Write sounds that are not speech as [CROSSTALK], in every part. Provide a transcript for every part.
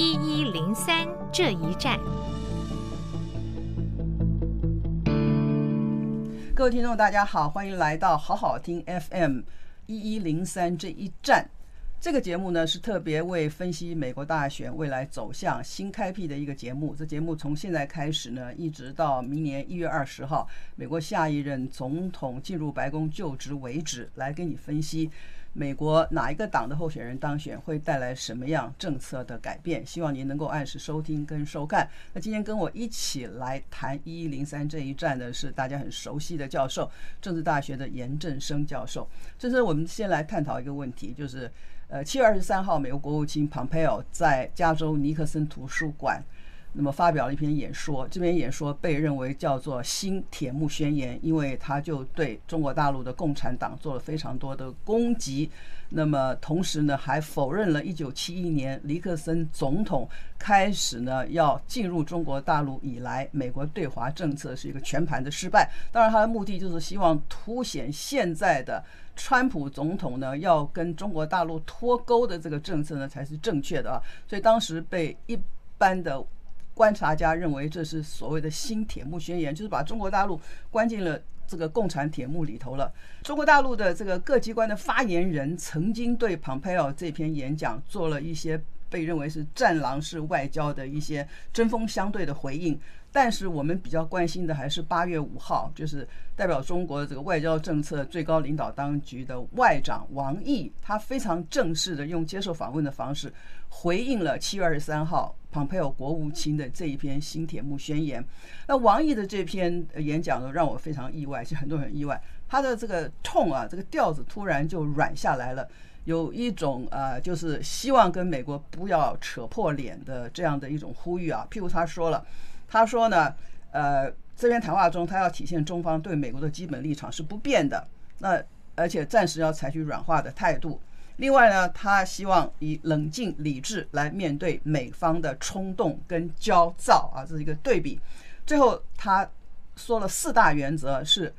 一一零三这一站。各位听众，大家好，欢迎来到好好听 FM 一一零三这一站。这个节目呢，是特别为分析美国大选未来走向新开辟的一个节目。这节目从现在开始呢，一直到明年一月二十号，美国下一任总统进入白宫就职为止，来给你分析美国哪一个党的候选人当选会带来什么样政策的改变。希望您能够按时收听跟收看。那今天跟我一起来谈一一零三这一站的是大家很熟悉的教授，政治大学的颜正生教授。这是我们先来探讨一个问题，就是。呃，七月二十三号，美国国务卿蓬佩奥在加州尼克森图书馆，那么发表了一篇演说。这篇演说被认为叫做“新铁幕宣言”，因为他就对中国大陆的共产党做了非常多的攻击。那么同时呢，还否认了1971年尼克森总统开始呢要进入中国大陆以来，美国对华政策是一个全盘的失败。当然，他的目的就是希望凸显现在的。川普总统呢，要跟中国大陆脱钩的这个政策呢，才是正确的啊。所以当时被一般的观察家认为，这是所谓的新铁幕宣言，就是把中国大陆关进了这个共产铁幕里头了。中国大陆的这个各机关的发言人曾经对 Pompeo 这篇演讲做了一些被认为是战狼式外交的一些针锋相对的回应。但是我们比较关心的还是八月五号，就是代表中国这个外交政策最高领导当局的外长王毅，他非常正式的用接受访问的方式回应了七月二十三号蓬佩奥国务卿的这一篇新铁幕宣言。那王毅的这篇演讲呢，让我非常意外，其实很多人意外，他的这个痛啊，这个调子突然就软下来了，有一种呃，就是希望跟美国不要扯破脸的这样的一种呼吁啊。譬如他说了。他说呢，呃，这篇谈话中，他要体现中方对美国的基本立场是不变的，那而且暂时要采取软化的态度。另外呢，他希望以冷静理智来面对美方的冲动跟焦躁啊，这是一个对比。最后他说了四大原则，是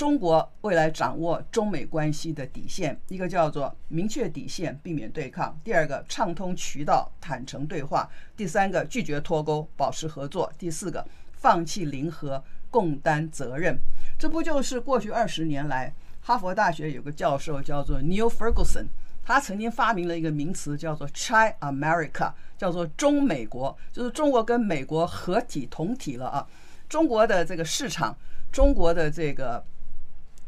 中国未来掌握中美关系的底线，一个叫做明确底线，避免对抗；第二个畅通渠道，坦诚对话；第三个拒绝脱钩，保持合作；第四个放弃零和，共担责任。这不就是过去二十年来，哈佛大学有个教授叫做 Neil Ferguson，他曾经发明了一个名词叫做 chinamerica 叫做中美国，就是中国跟美国合体同体了啊！中国的这个市场，中国的这个。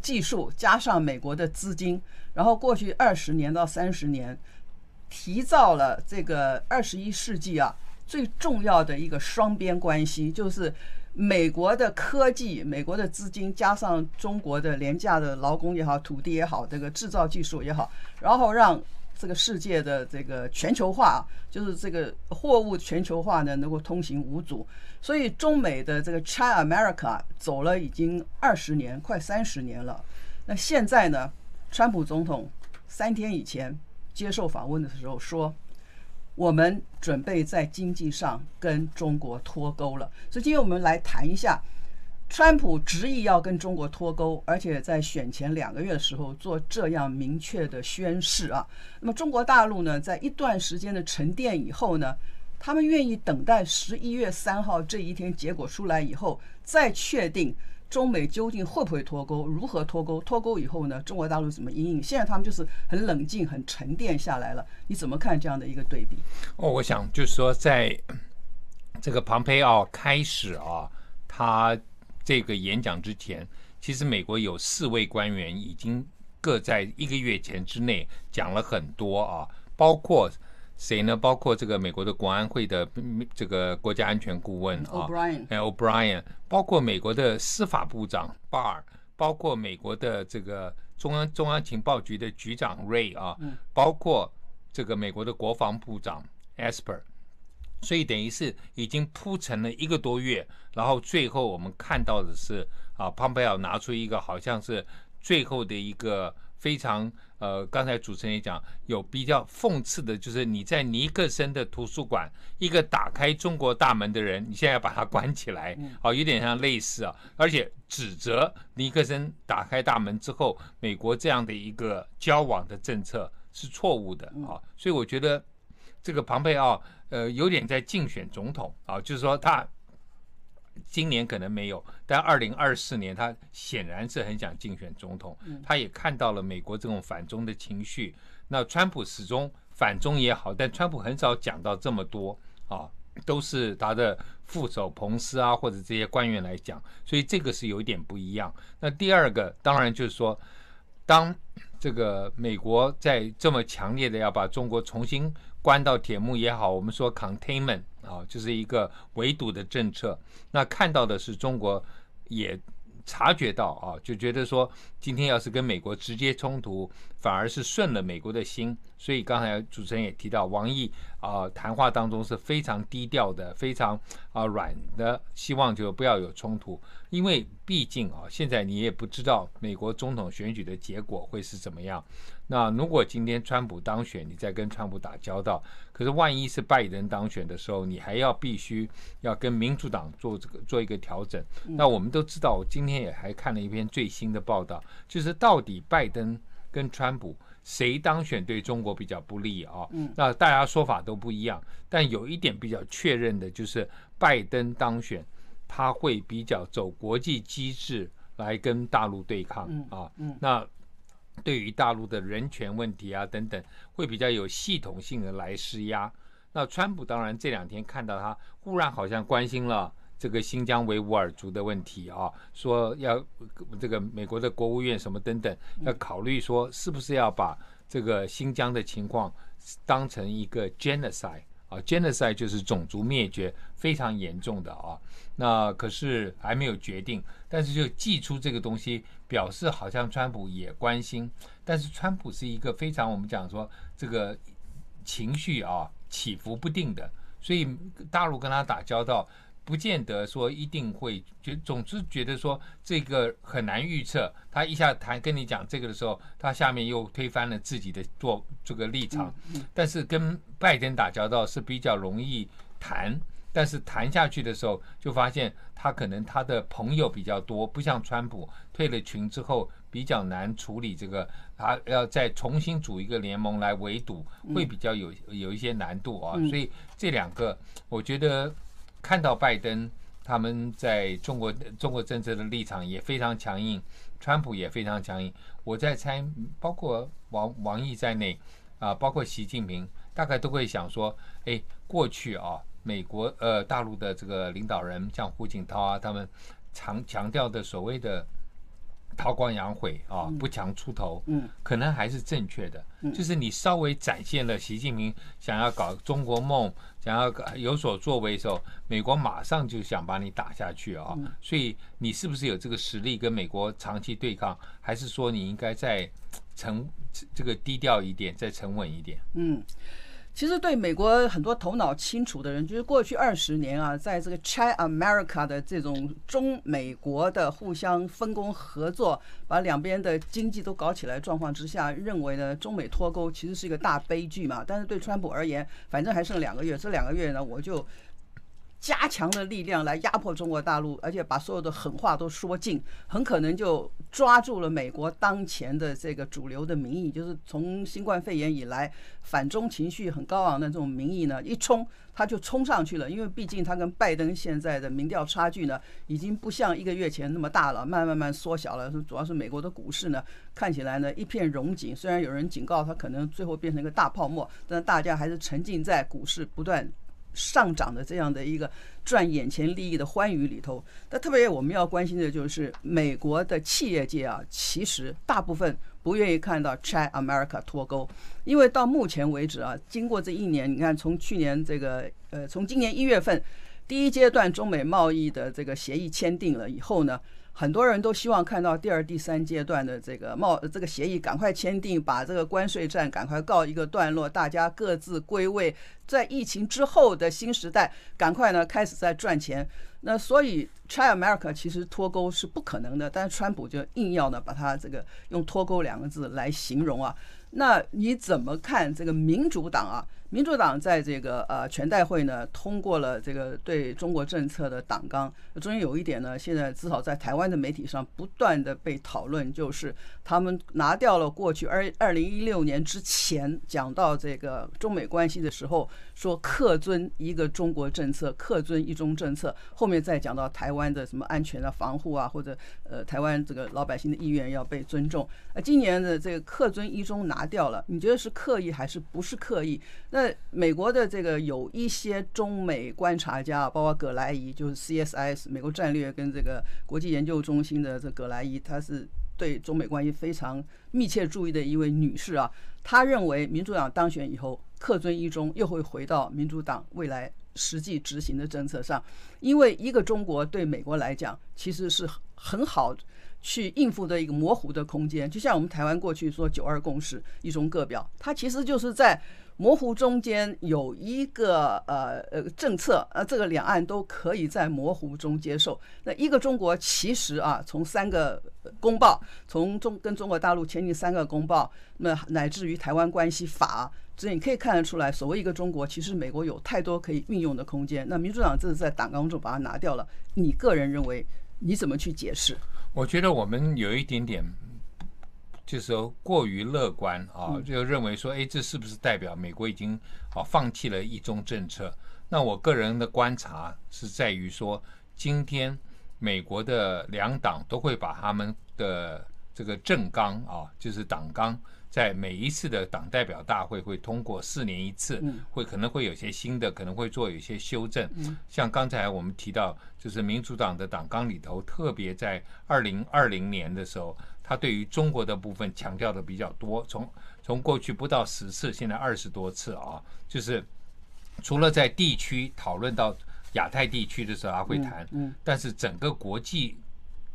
技术加上美国的资金，然后过去二十年到三十年，提造了这个二十一世纪啊最重要的一个双边关系，就是美国的科技、美国的资金加上中国的廉价的劳工也好、土地也好、这个制造技术也好，然后让。这个世界的这个全球化，就是这个货物全球化呢，能够通行无阻。所以中美的这个 China America 走了已经二十年，快三十年了。那现在呢，川普总统三天以前接受访问的时候说，我们准备在经济上跟中国脱钩了。所以今天我们来谈一下。川普执意要跟中国脱钩，而且在选前两个月的时候做这样明确的宣誓啊。那么中国大陆呢，在一段时间的沉淀以后呢，他们愿意等待十一月三号这一天结果出来以后，再确定中美究竟会不会脱钩，如何脱钩，脱钩以后呢，中国大陆怎么应应？现在他们就是很冷静、很沉淀下来了。你怎么看这样的一个对比？哦，我想就是说，在这个庞佩奥开始啊，他。这个演讲之前，其实美国有四位官员已经各在一个月前之内讲了很多啊，包括谁呢？包括这个美国的国安会的这个国家安全顾问啊，O'Brien，哎，O'Brien，包括美国的司法部长 Barr，包括美国的这个中央中央情报局的局长 Ray 啊，包括这个美国的国防部长 Esper。所以等于是已经铺陈了一个多月，然后最后我们看到的是啊，蓬佩奥拿出一个好像是最后的一个非常呃，刚才主持人也讲有比较讽刺的，就是你在尼克森的图书馆，一个打开中国大门的人，你现在要把他关起来，啊，有点像类似啊，而且指责尼克森打开大门之后，美国这样的一个交往的政策是错误的啊，所以我觉得。这个庞佩奥呃有点在竞选总统啊，就是说他今年可能没有，但二零二四年他显然是很想竞选总统。他也看到了美国这种反中的情绪。那川普始终反中也好，但川普很少讲到这么多啊，都是他的副手彭斯啊或者这些官员来讲，所以这个是有一点不一样。那第二个当然就是说，当这个美国在这么强烈的要把中国重新关到铁幕也好，我们说 containment 啊，就是一个围堵的政策。那看到的是中国也察觉到啊，就觉得说今天要是跟美国直接冲突，反而是顺了美国的心。所以刚才主持人也提到，王毅啊谈话当中是非常低调的，非常啊软的，希望就不要有冲突。因为毕竟啊，现在你也不知道美国总统选举的结果会是怎么样。那如果今天川普当选，你再跟川普打交道，可是万一是拜登当选的时候，你还要必须要跟民主党做这个做一个调整。那我们都知道，我今天也还看了一篇最新的报道，就是到底拜登跟川普谁当选对中国比较不利啊？那大家说法都不一样，但有一点比较确认的就是拜登当选。他会比较走国际机制来跟大陆对抗啊，那对于大陆的人权问题啊等等，会比较有系统性的来施压。那川普当然这两天看到他忽然好像关心了这个新疆维吾尔族的问题啊，说要这个美国的国务院什么等等要考虑说是不是要把这个新疆的情况当成一个 genocide。啊，genocide 就是种族灭绝，非常严重的啊。那可是还没有决定，但是就寄出这个东西，表示好像川普也关心。但是川普是一个非常我们讲说这个情绪啊起伏不定的，所以大陆跟他打交道。不见得说一定会，觉总之觉得说这个很难预测。他一下谈跟你讲这个的时候，他下面又推翻了自己的做这个立场。但是跟拜登打交道是比较容易谈，但是谈下去的时候就发现他可能他的朋友比较多，不像川普退了群之后比较难处理这个，他要再重新组一个联盟来围堵，会比较有有一些难度啊。所以这两个我觉得。看到拜登他们在中国中国政策的立场也非常强硬，川普也非常强硬。我在猜，包括王王毅在内啊，包括习近平，大概都会想说：哎，过去啊，美国呃大陆的这个领导人像胡锦涛啊，他们强强调的所谓的。韬光养晦啊，不强出头，嗯，可能还是正确的。就是你稍微展现了习近平想要搞中国梦，想要有所作为的时候，美国马上就想把你打下去啊。所以你是不是有这个实力跟美国长期对抗，还是说你应该再沉这个低调一点，再沉稳一点？嗯。其实对美国很多头脑清楚的人，就是过去二十年啊，在这个 China America 的这种中美国的互相分工合作，把两边的经济都搞起来状况之下，认为呢，中美脱钩其实是一个大悲剧嘛。但是对川普而言，反正还剩两个月，这两个月呢，我就。加强的力量来压迫中国大陆，而且把所有的狠话都说尽，很可能就抓住了美国当前的这个主流的民意，就是从新冠肺炎以来反中情绪很高昂的这种民意呢，一冲他就冲上去了。因为毕竟他跟拜登现在的民调差距呢，已经不像一个月前那么大了，慢慢慢缩小了。主要是美国的股市呢，看起来呢一片荣景，虽然有人警告他可能最后变成一个大泡沫，但大家还是沉浸在股市不断。上涨的这样的一个赚眼前利益的欢愉里头，那特别我们要关心的就是美国的企业界啊，其实大部分不愿意看到 China America 脱钩，因为到目前为止啊，经过这一年，你看从去年这个呃，从今年一月份第一阶段中美贸易的这个协议签订了以后呢。很多人都希望看到第二、第三阶段的这个贸这个协议赶快签订，把这个关税战赶快告一个段落，大家各自归位，在疫情之后的新时代，赶快呢开始在赚钱。那所以 China America 其实脱钩是不可能的，但是川普就硬要呢把它这个用脱钩两个字来形容啊。那你怎么看这个民主党啊？民主党在这个呃全代会呢通过了这个对中国政策的党纲，中间有一点呢，现在至少在台湾的媒体上不断的被讨论，就是他们拿掉了过去二二零一六年之前讲到这个中美关系的时候说恪遵一个中国政策，恪遵一中政策，后面再讲到台湾的什么安全啊、防护啊，或者呃台湾这个老百姓的意愿要被尊重。呃，今年的这个恪遵一中拿掉了，你觉得是刻意还是不是刻意？那美国的这个有一些中美观察家，包括葛莱仪，就是 CSIS 美国战略跟这个国际研究中心的这葛莱仪，她是对中美关系非常密切注意的一位女士啊。她认为民主党当选以后，克遵一中又会回到民主党未来实际执行的政策上，因为一个中国对美国来讲其实是很好去应付的一个模糊的空间，就像我们台湾过去说九二共识、一中各表，它其实就是在。模糊中间有一个呃呃政策，呃，这个两岸都可以在模糊中接受。那一个中国其实啊，从三个公报，从中跟中国大陆签订三个公报，那乃至于台湾关系法，所以你可以看得出来，所谓一个中国，其实美国有太多可以运用的空间。那民主党这是在党纲中把它拿掉了，你个人认为你怎么去解释？我觉得我们有一点点。就是说过于乐观啊，就认为说，哎，这是不是代表美国已经啊放弃了一中政策？那我个人的观察是在于说，今天美国的两党都会把他们的这个政纲啊，就是党纲，在每一次的党代表大会会通过，四年一次，会可能会有些新的，可能会做有些修正。像刚才我们提到，就是民主党的党纲里头，特别在二零二零年的时候。他对于中国的部分强调的比较多，从从过去不到十次，现在二十多次啊，就是除了在地区讨论到亚太地区的时候，他会谈，但是整个国际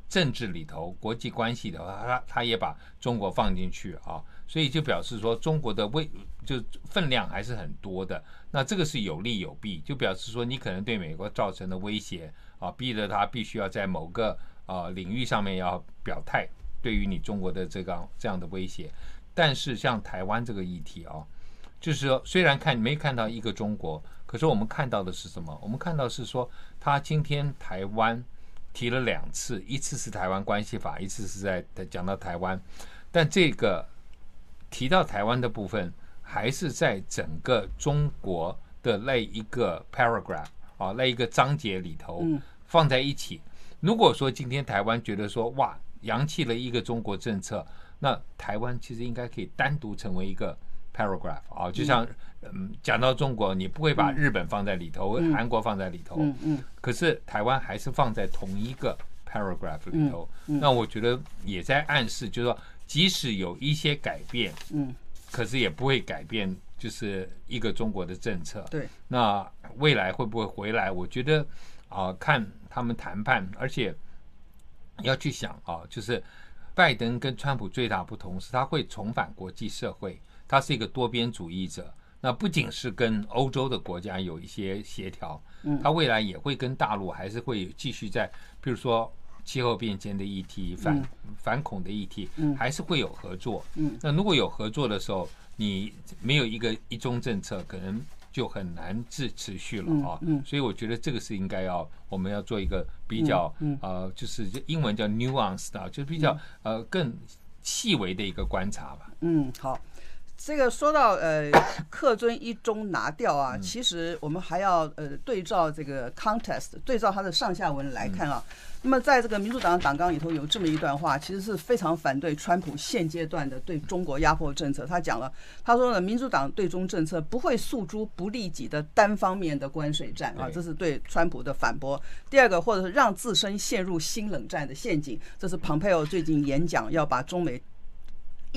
政治里头、国际关系的话，他他也把中国放进去啊，所以就表示说中国的位就分量还是很多的。那这个是有利有弊，就表示说你可能对美国造成的威胁啊，逼得他必须要在某个啊领域上面要表态。对于你中国的这个这样的威胁，但是像台湾这个议题啊，就是说虽然看没看到一个中国，可是我们看到的是什么？我们看到是说，他今天台湾提了两次，一次是台湾关系法，一次是在讲到台湾，但这个提到台湾的部分，还是在整个中国的那一个 paragraph 啊，那一个章节里头放在一起。如果说今天台湾觉得说哇。扬弃了一个中国政策，那台湾其实应该可以单独成为一个 paragraph 啊，就像嗯讲到中国，你不会把日本放在里头，韩国放在里头，嗯，可是台湾还是放在同一个 paragraph 里头，那我觉得也在暗示，就是说即使有一些改变，嗯，可是也不会改变就是一个中国的政策，对，那未来会不会回来？我觉得啊，看他们谈判，而且。要去想啊，就是拜登跟川普最大不同是，他会重返国际社会，他是一个多边主义者。那不仅是跟欧洲的国家有一些协调，他未来也会跟大陆还是会继续在，比如说气候变迁的议题、反反恐的议题，还是会有合作。那如果有合作的时候，你没有一个一中政策，可能。就很难自持续了啊，所以我觉得这个是应该要我们要做一个比较呃，就是英文叫 nuance 的，就是比较呃更细微的一个观察吧。嗯，好。这个说到呃，恪遵一中拿掉啊，其实我们还要呃对照这个 contest，对照它的上下文来看啊。那么在这个民主党党纲里头有这么一段话，其实是非常反对川普现阶段的对中国压迫政策。他讲了，他说呢，民主党对中政策不会诉诸不利己的单方面的关税战啊，这是对川普的反驳。第二个，或者是让自身陷入新冷战的陷阱，这是庞佩奥最近演讲要把中美。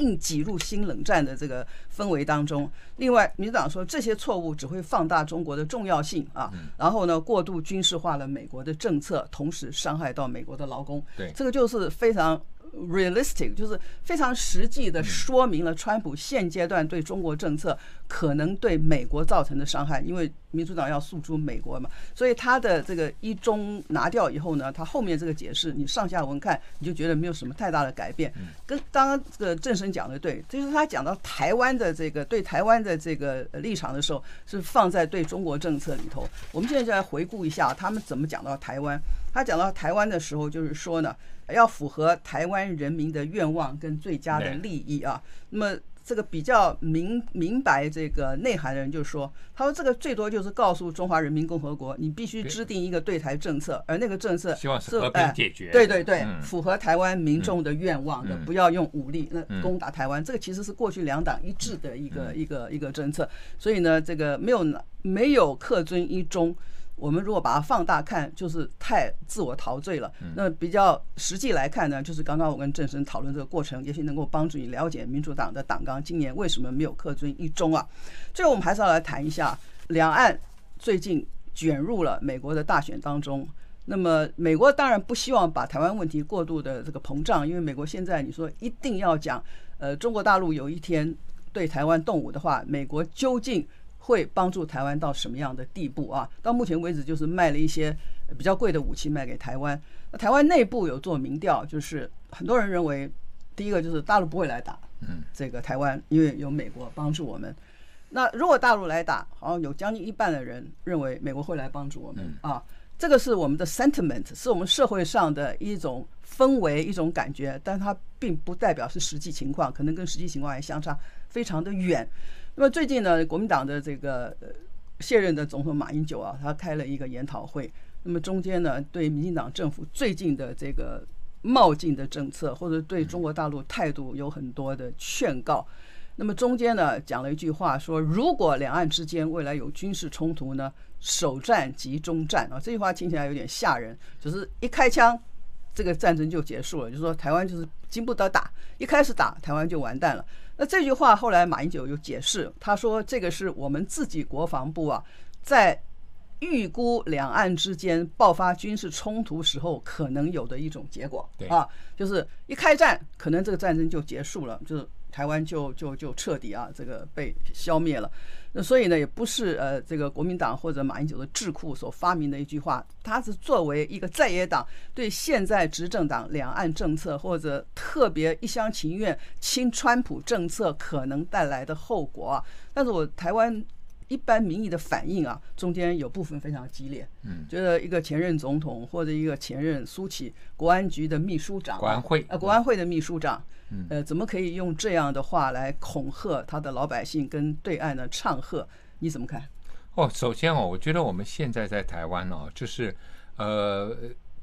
硬挤入新冷战的这个氛围当中。另外，民主党说这些错误只会放大中国的重要性啊。然后呢，过度军事化了美国的政策，同时伤害到美国的劳工。对，这个就是非常 realistic，就是非常实际的说明了川普现阶段对中国政策可能对美国造成的伤害，因为民主党要诉诸美国嘛，所以他的这个一中拿掉以后呢，他后面这个解释你上下文看，你就觉得没有什么太大的改变。跟刚刚这个正生讲的对，就是他讲到台湾的这个对台湾的这个立场的时候，是放在对中国政策里头。我们现在就来回顾一下他们怎么讲到台湾。他讲到台湾的时候，就是说呢。要符合台湾人民的愿望跟最佳的利益啊。那么这个比较明明白这个内涵的人就说，他说这个最多就是告诉中华人民共和国，你必须制定一个对台政策，而那个政策希望是和平解决。对对对，符合台湾民众的愿望的，不要用武力那攻打台湾。这个其实是过去两党一致的一个一个一个政策。所以呢，这个没有没有克尊一中。我们如果把它放大看，就是太自我陶醉了。那比较实际来看呢，就是刚刚我跟郑生讨论这个过程，也许能够帮助你了解民主党的党纲今年为什么没有恪遵一中啊。最后我们还是要来谈一下两岸最近卷入了美国的大选当中。那么美国当然不希望把台湾问题过度的这个膨胀，因为美国现在你说一定要讲，呃，中国大陆有一天对台湾动武的话，美国究竟会帮助台湾到什么样的地步啊？到目前为止，就是卖了一些比较贵的武器卖给台湾。那台湾内部有做民调，就是很多人认为，第一个就是大陆不会来打，嗯，这个台湾，因为有美国帮助我们。那如果大陆来打，好像有将近一半的人认为美国会来帮助我们啊。这个是我们的 sentiment，是我们社会上的一种氛围、一种感觉，但它并不代表是实际情况，可能跟实际情况还相差非常的远。那么最近呢，国民党的这个卸任的总统马英九啊，他开了一个研讨会。那么中间呢，对民进党政府最近的这个冒进的政策，或者对中国大陆态度有很多的劝告。那么中间呢，讲了一句话说，如果两岸之间未来有军事冲突呢，首战即终战啊。这句话听起来有点吓人，就是一开枪，这个战争就结束了，就是说台湾就是经不得打，一开始打台湾就完蛋了。那这句话后来马英九又解释，他说这个是我们自己国防部啊，在预估两岸之间爆发军事冲突时候可能有的一种结果啊，就是一开战，可能这个战争就结束了，就是。台湾就就就彻底啊，这个被消灭了。那所以呢，也不是呃这个国民党或者马英九的智库所发明的一句话，它是作为一个在野党对现在执政党两岸政策或者特别一厢情愿亲川普政策可能带来的后果。但是我台湾。一般民意的反应啊，中间有部分非常激烈，嗯，觉得一个前任总统或者一个前任苏起国安局的秘书长，国安会呃国安会的秘书长，嗯，呃，怎么可以用这样的话来恐吓他的老百姓跟对岸的唱和？你怎么看？哦，首先哦，我觉得我们现在在台湾哦，就是呃，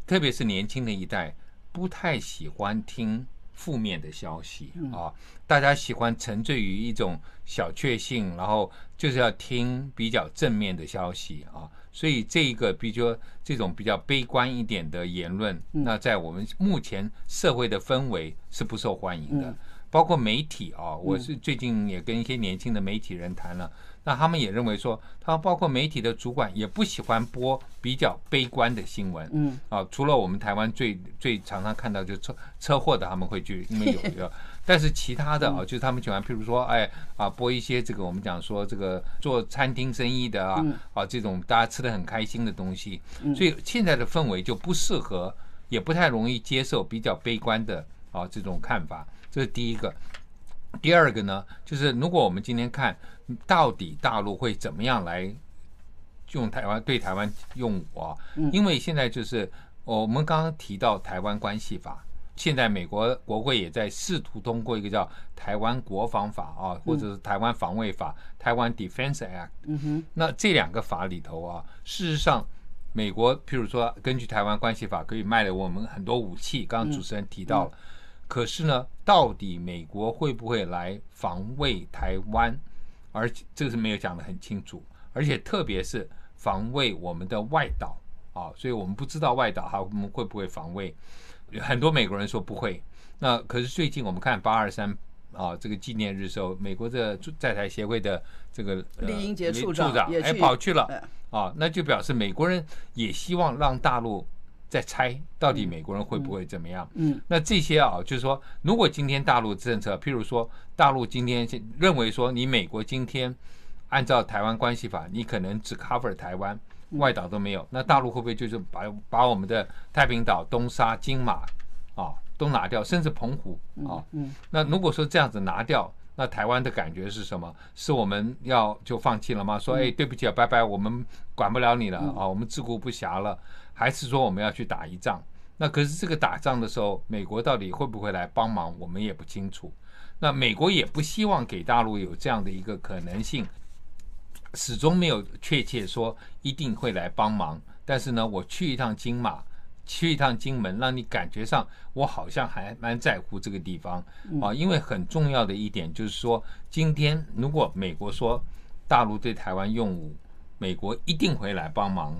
特别是年轻的一代，不太喜欢听。负面的消息啊，大家喜欢沉醉于一种小确幸，然后就是要听比较正面的消息啊，所以这一个比较这种比较悲观一点的言论，那在我们目前社会的氛围是不受欢迎的，包括媒体啊，我是最近也跟一些年轻的媒体人谈了。那他们也认为说，他包括媒体的主管也不喜欢播比较悲观的新闻。嗯，啊，除了我们台湾最最常常看到就车车祸的，他们会去，因为有 [LAUGHS] 有。但是其他的啊，就是他们喜欢，譬如说，哎啊，播一些这个我们讲说这个做餐厅生意的啊啊这种大家吃的很开心的东西。所以现在的氛围就不适合，也不太容易接受比较悲观的啊这种看法。这是第一个。第二个呢，就是如果我们今天看到底大陆会怎么样来用台湾对台湾用武啊？因为现在就是我们刚刚提到台湾关系法，现在美国国会也在试图通过一个叫台湾国防法啊，或者是台湾防卫法（台湾 Defense Act）。嗯哼。那这两个法里头啊，事实上，美国譬如说根据台湾关系法可以卖了我们很多武器，刚刚主持人提到了。可是呢，到底美国会不会来防卫台湾？而且这个是没有讲得很清楚，而且特别是防卫我们的外岛啊，所以我们不知道外岛他们会不会防卫。很多美国人说不会。那可是最近我们看八二三啊这个纪念日时候，美国的在台协会的这个李英杰处长哎跑去了啊，那就表示美国人也希望让大陆在猜到底美国人会不会怎么样。嗯，那这些啊，就是说，如果今天大陆政策，譬如说大陆今天认为说你美国今天按照台湾关系法，你可能只 cover 台湾，外岛都没有，那大陆会不会就是把把我们的太平岛、东沙、金马啊都拿掉，甚至澎湖啊？嗯，那如果说这样子拿掉。那台湾的感觉是什么？是我们要就放弃了吗？说哎，对不起啊，拜拜，我们管不了你了啊，我们自顾不暇了，还是说我们要去打一仗？那可是这个打仗的时候，美国到底会不会来帮忙，我们也不清楚。那美国也不希望给大陆有这样的一个可能性，始终没有确切说一定会来帮忙。但是呢，我去一趟金马。去一趟金门，让你感觉上我好像还蛮在乎这个地方啊，因为很重要的一点就是说，今天如果美国说大陆对台湾用武，美国一定会来帮忙，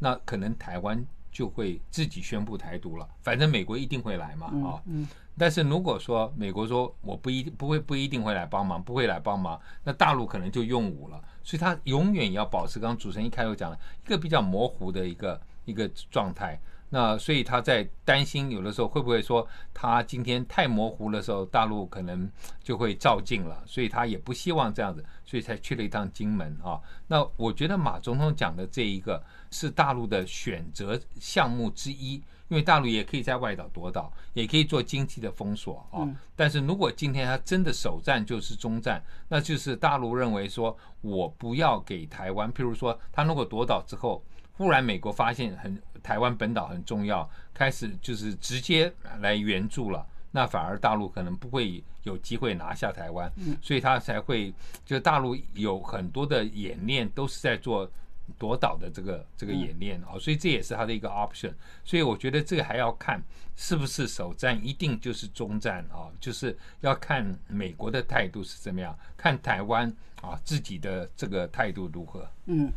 那可能台湾就会自己宣布台独了。反正美国一定会来嘛啊，但是如果说美国说我不一不会不一定会来帮忙，不会来帮忙，那大陆可能就用武了。所以他永远要保持刚刚主持人一开头讲的一个比较模糊的一个一个状态。那所以他在担心，有的时候会不会说他今天太模糊的时候，大陆可能就会照进了，所以他也不希望这样子，所以才去了一趟金门啊。那我觉得马总统讲的这一个是大陆的选择项目之一，因为大陆也可以在外岛夺岛，也可以做经济的封锁啊。但是如果今天他真的首战就是中战，那就是大陆认为说我不要给台湾，譬如说他如果夺岛之后。忽然，美国发现很台湾本岛很重要，开始就是直接来援助了，那反而大陆可能不会有机会拿下台湾，所以他才会就大陆有很多的演练都是在做夺岛的这个这个演练啊，所以这也是他的一个 option。所以我觉得这个还要看是不是首战一定就是终战啊，就是要看美国的态度是怎么样，看台湾啊自己的这个态度如何。嗯。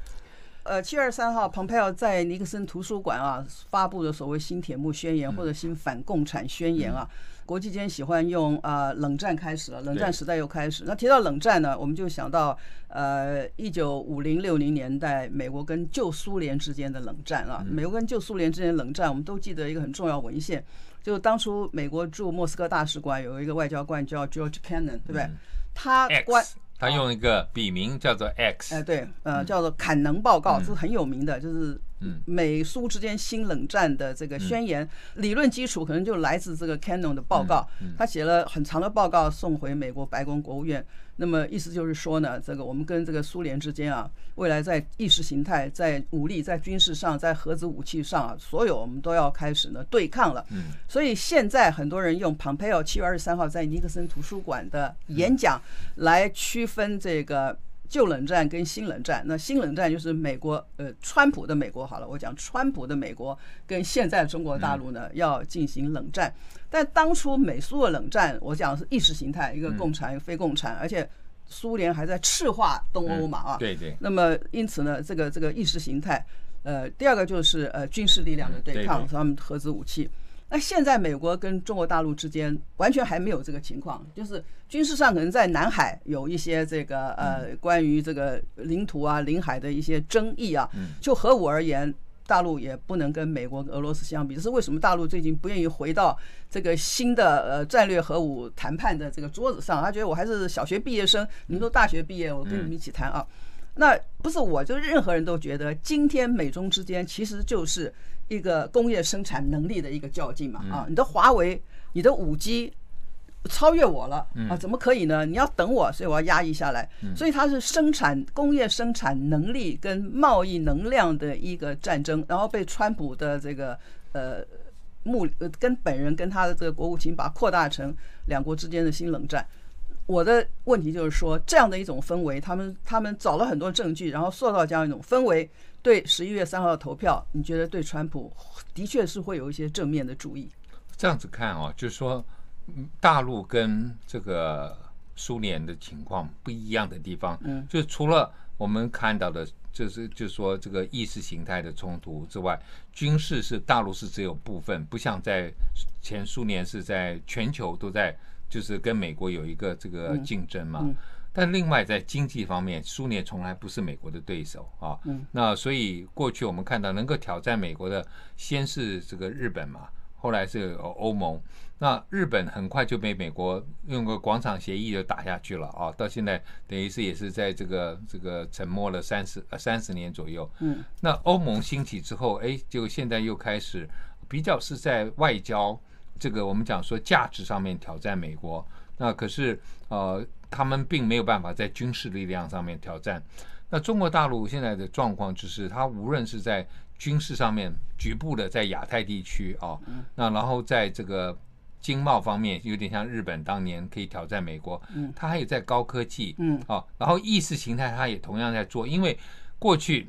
呃，七月二十三号，蓬佩奥在尼克森图书馆啊发布的所谓新铁幕宣言或者新反共产宣言啊，国际间喜欢用啊冷战开始了，冷战时代又开始。那提到冷战呢，我们就想到呃一九五零六零年代美国跟旧苏联之间的冷战啊，美国跟旧苏联之间的冷战，我们都记得一个很重要文献，就是当初美国驻莫斯科大使馆有一个外交官叫 George Kennan，对不对？他关。他用一个笔名叫做 X，哎，对，呃，叫做坎能报告，这是很有名的，就是美苏之间新冷战的这个宣言，理论基础可能就来自这个 Kennon 的报告。他写了很长的报告送回美国白宫国务院。那么意思就是说呢，这个我们跟这个苏联之间啊，未来在意识形态、在武力、在军事上、在核子武器上啊，所有我们都要开始呢对抗了。嗯。所以现在很多人用 Pompeo 七月二十三号在尼克森图书馆的演讲来区分这个旧冷战跟新冷战。那新冷战就是美国呃川普的美国好了，我讲川普的美国跟现在中国大陆呢要进行冷战。但当初美苏的冷战，我讲的是意识形态，一个共产，一个非共产，而且苏联还在赤化东欧嘛啊。对对。那么因此呢，这个这个意识形态，呃，第二个就是呃军事力量的对抗，他们核子武器。那现在美国跟中国大陆之间完全还没有这个情况，就是军事上可能在南海有一些这个呃关于这个领土啊、领海的一些争议啊。就核武而言。大陆也不能跟美国、俄罗斯相比，这是为什么？大陆最近不愿意回到这个新的呃战略核武谈判的这个桌子上，他觉得我还是小学毕业生，你们都大学毕业，我跟你们一起谈啊。那不是我，就任何人都觉得，今天美中之间其实就是一个工业生产能力的一个较劲嘛啊！你的华为，你的五 G。超越我了啊！怎么可以呢？你要等我，所以我要压抑下来。所以它是生产工业生产能力跟贸易能量的一个战争，然后被川普的这个呃幕跟本人跟他的这个国务卿把扩大成两国之间的新冷战。我的问题就是说，这样的一种氛围，他们他们找了很多证据，然后塑造这样一种氛围，对十一月三号的投票，你觉得对川普的确是会有一些正面的注意？这样子看啊，就是说。大陆跟这个苏联的情况不一样的地方，嗯，就除了我们看到的，就是就是说这个意识形态的冲突之外，军事是大陆是只有部分，不像在前苏联是在全球都在，就是跟美国有一个这个竞争嘛。但另外在经济方面，苏联从来不是美国的对手啊。嗯，那所以过去我们看到能够挑战美国的，先是这个日本嘛，后来是欧盟。那日本很快就被美国用个广场协议就打下去了啊！到现在等于是也是在这个这个沉默了三十呃三十年左右。嗯，那欧盟兴起之后，哎，就现在又开始比较是在外交这个我们讲说价值上面挑战美国。那可是呃，他们并没有办法在军事力量上面挑战。那中国大陆现在的状况就是，它无论是在军事上面局部的在亚太地区啊，那然后在这个。经贸方面有点像日本当年可以挑战美国，嗯，它还有在高科技，嗯，啊，然后意识形态它也同样在做，因为过去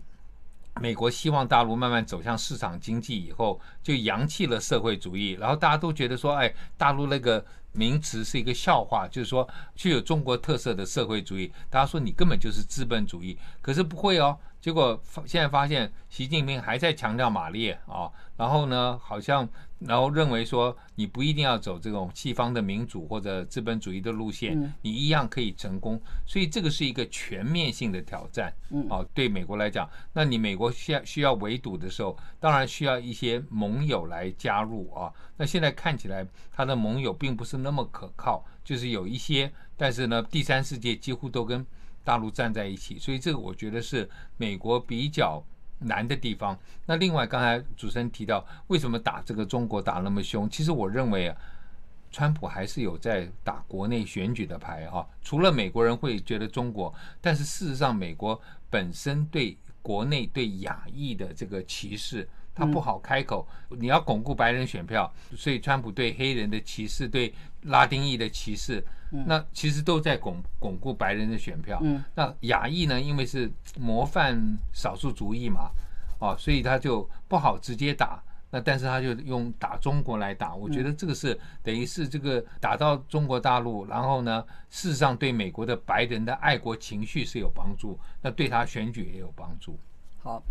美国希望大陆慢慢走向市场经济以后，就扬弃了社会主义，然后大家都觉得说，哎，大陆那个名词是一个笑话，就是说具有中国特色的社会主义，大家说你根本就是资本主义，可是不会哦，结果发现在发现习近平还在强调马列啊，然后呢，好像。然后认为说，你不一定要走这种西方的民主或者资本主义的路线，你一样可以成功。所以这个是一个全面性的挑战。啊，对美国来讲，那你美国需要需要围堵的时候，当然需要一些盟友来加入啊。那现在看起来，他的盟友并不是那么可靠，就是有一些，但是呢，第三世界几乎都跟大陆站在一起，所以这个我觉得是美国比较。难的地方。那另外，刚才主持人提到，为什么打这个中国打那么凶？其实我认为啊，川普还是有在打国内选举的牌哈。除了美国人会觉得中国，但是事实上，美国本身对国内对亚裔的这个歧视，他不好开口。你要巩固白人选票，所以川普对黑人的歧视，对拉丁裔的歧视。那其实都在巩巩固白人的选票。那亚裔呢？因为是模范少数族裔嘛，哦，所以他就不好直接打。那但是他就用打中国来打。我觉得这个是等于是这个打到中国大陆，然后呢，事实上对美国的白人的爱国情绪是有帮助，那对他选举也有帮助。好。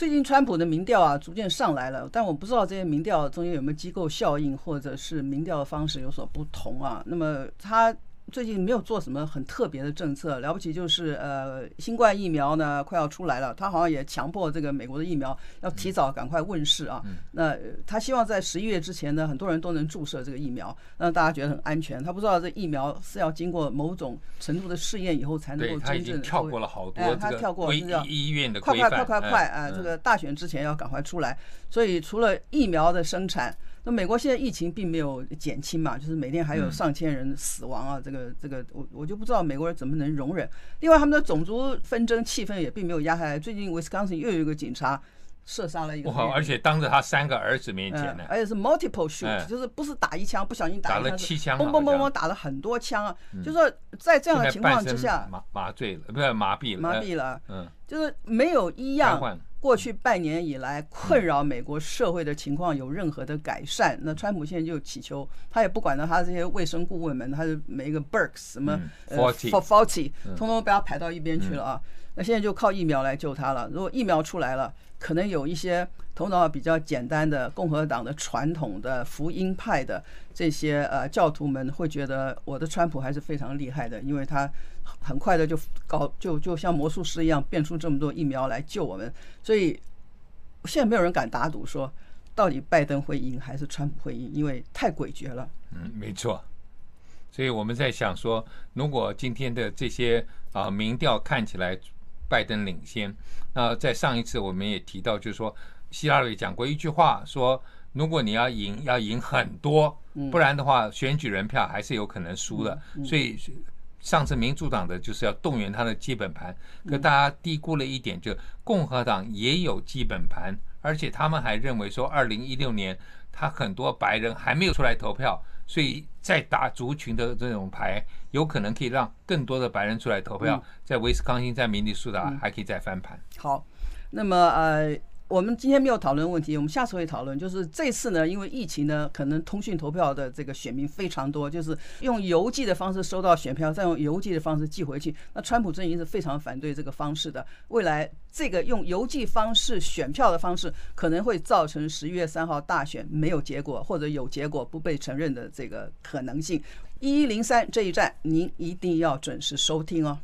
最近川普的民调啊，逐渐上来了，但我不知道这些民调中间有没有机构效应，或者是民调的方式有所不同啊。那么他。最近没有做什么很特别的政策，了不起就是呃，新冠疫苗呢快要出来了，他好像也强迫这个美国的疫苗要提早赶快问世啊。那他希望在十一月之前呢，很多人都能注射这个疫苗，让大家觉得很安全。他不知道这疫苗是要经过某种程度的试验以后才能够真正。跳过了好多他跳过医医院的快快快快快啊！这个大选之前要赶快出来，所以除了疫苗的生产。那美国现在疫情并没有减轻嘛，就是每天还有上千人死亡啊，这个这个我我就不知道美国人怎么能容忍。另外，他们的种族纷争气氛也并没有压下来。最近 Wisconsin 又有一个警察射杀了一个，而且当着他三个儿子面前呢，而且是 multiple shoot，就是不是打一枪，不小心打，打了七枪，嘣嘣嘣嘣打了很多枪啊。就说在这样的情况之下，麻麻醉了，不是麻痹了，麻痹了，嗯，就是没有一样。过去半年以来，困扰美国社会的情况有任何的改善？那川普现在就祈求，他也不管到他这些卫生顾问们，他是每一个 Burks 什么呃 Fauci，通通被他排到一边去了啊。那现在就靠疫苗来救他了。如果疫苗出来了，可能有一些头脑比较简单的共和党的传统的福音派的这些呃教徒们会觉得，我的川普还是非常厉害的，因为他。很快的就搞就就像魔术师一样变出这么多疫苗来救我们，所以现在没有人敢打赌说到底拜登会赢还是川普会赢，因为太诡谲了。嗯，没错。所以我们在想说，如果今天的这些啊民调看起来拜登领先，那在上一次我们也提到，就是说希拉里讲过一句话，说如果你要赢要赢很多，不然的话选举人票还是有可能输的。所以。上次民主党的就是要动员他的基本盘，可大家低估了一点，就共和党也有基本盘，而且他们还认为说，二零一六年他很多白人还没有出来投票，所以在打族群的这种牌，有可能可以让更多的白人出来投票，在威斯康星、在明尼苏达还可以再翻盘。好，那么呃。我们今天没有讨论问题，我们下次会讨论。就是这次呢，因为疫情呢，可能通讯投票的这个选民非常多，就是用邮寄的方式收到选票，再用邮寄的方式寄回去。那川普阵营是非常反对这个方式的。未来这个用邮寄方式选票的方式，可能会造成十一月三号大选没有结果，或者有结果不被承认的这个可能性。一一零三这一站，您一定要准时收听哦。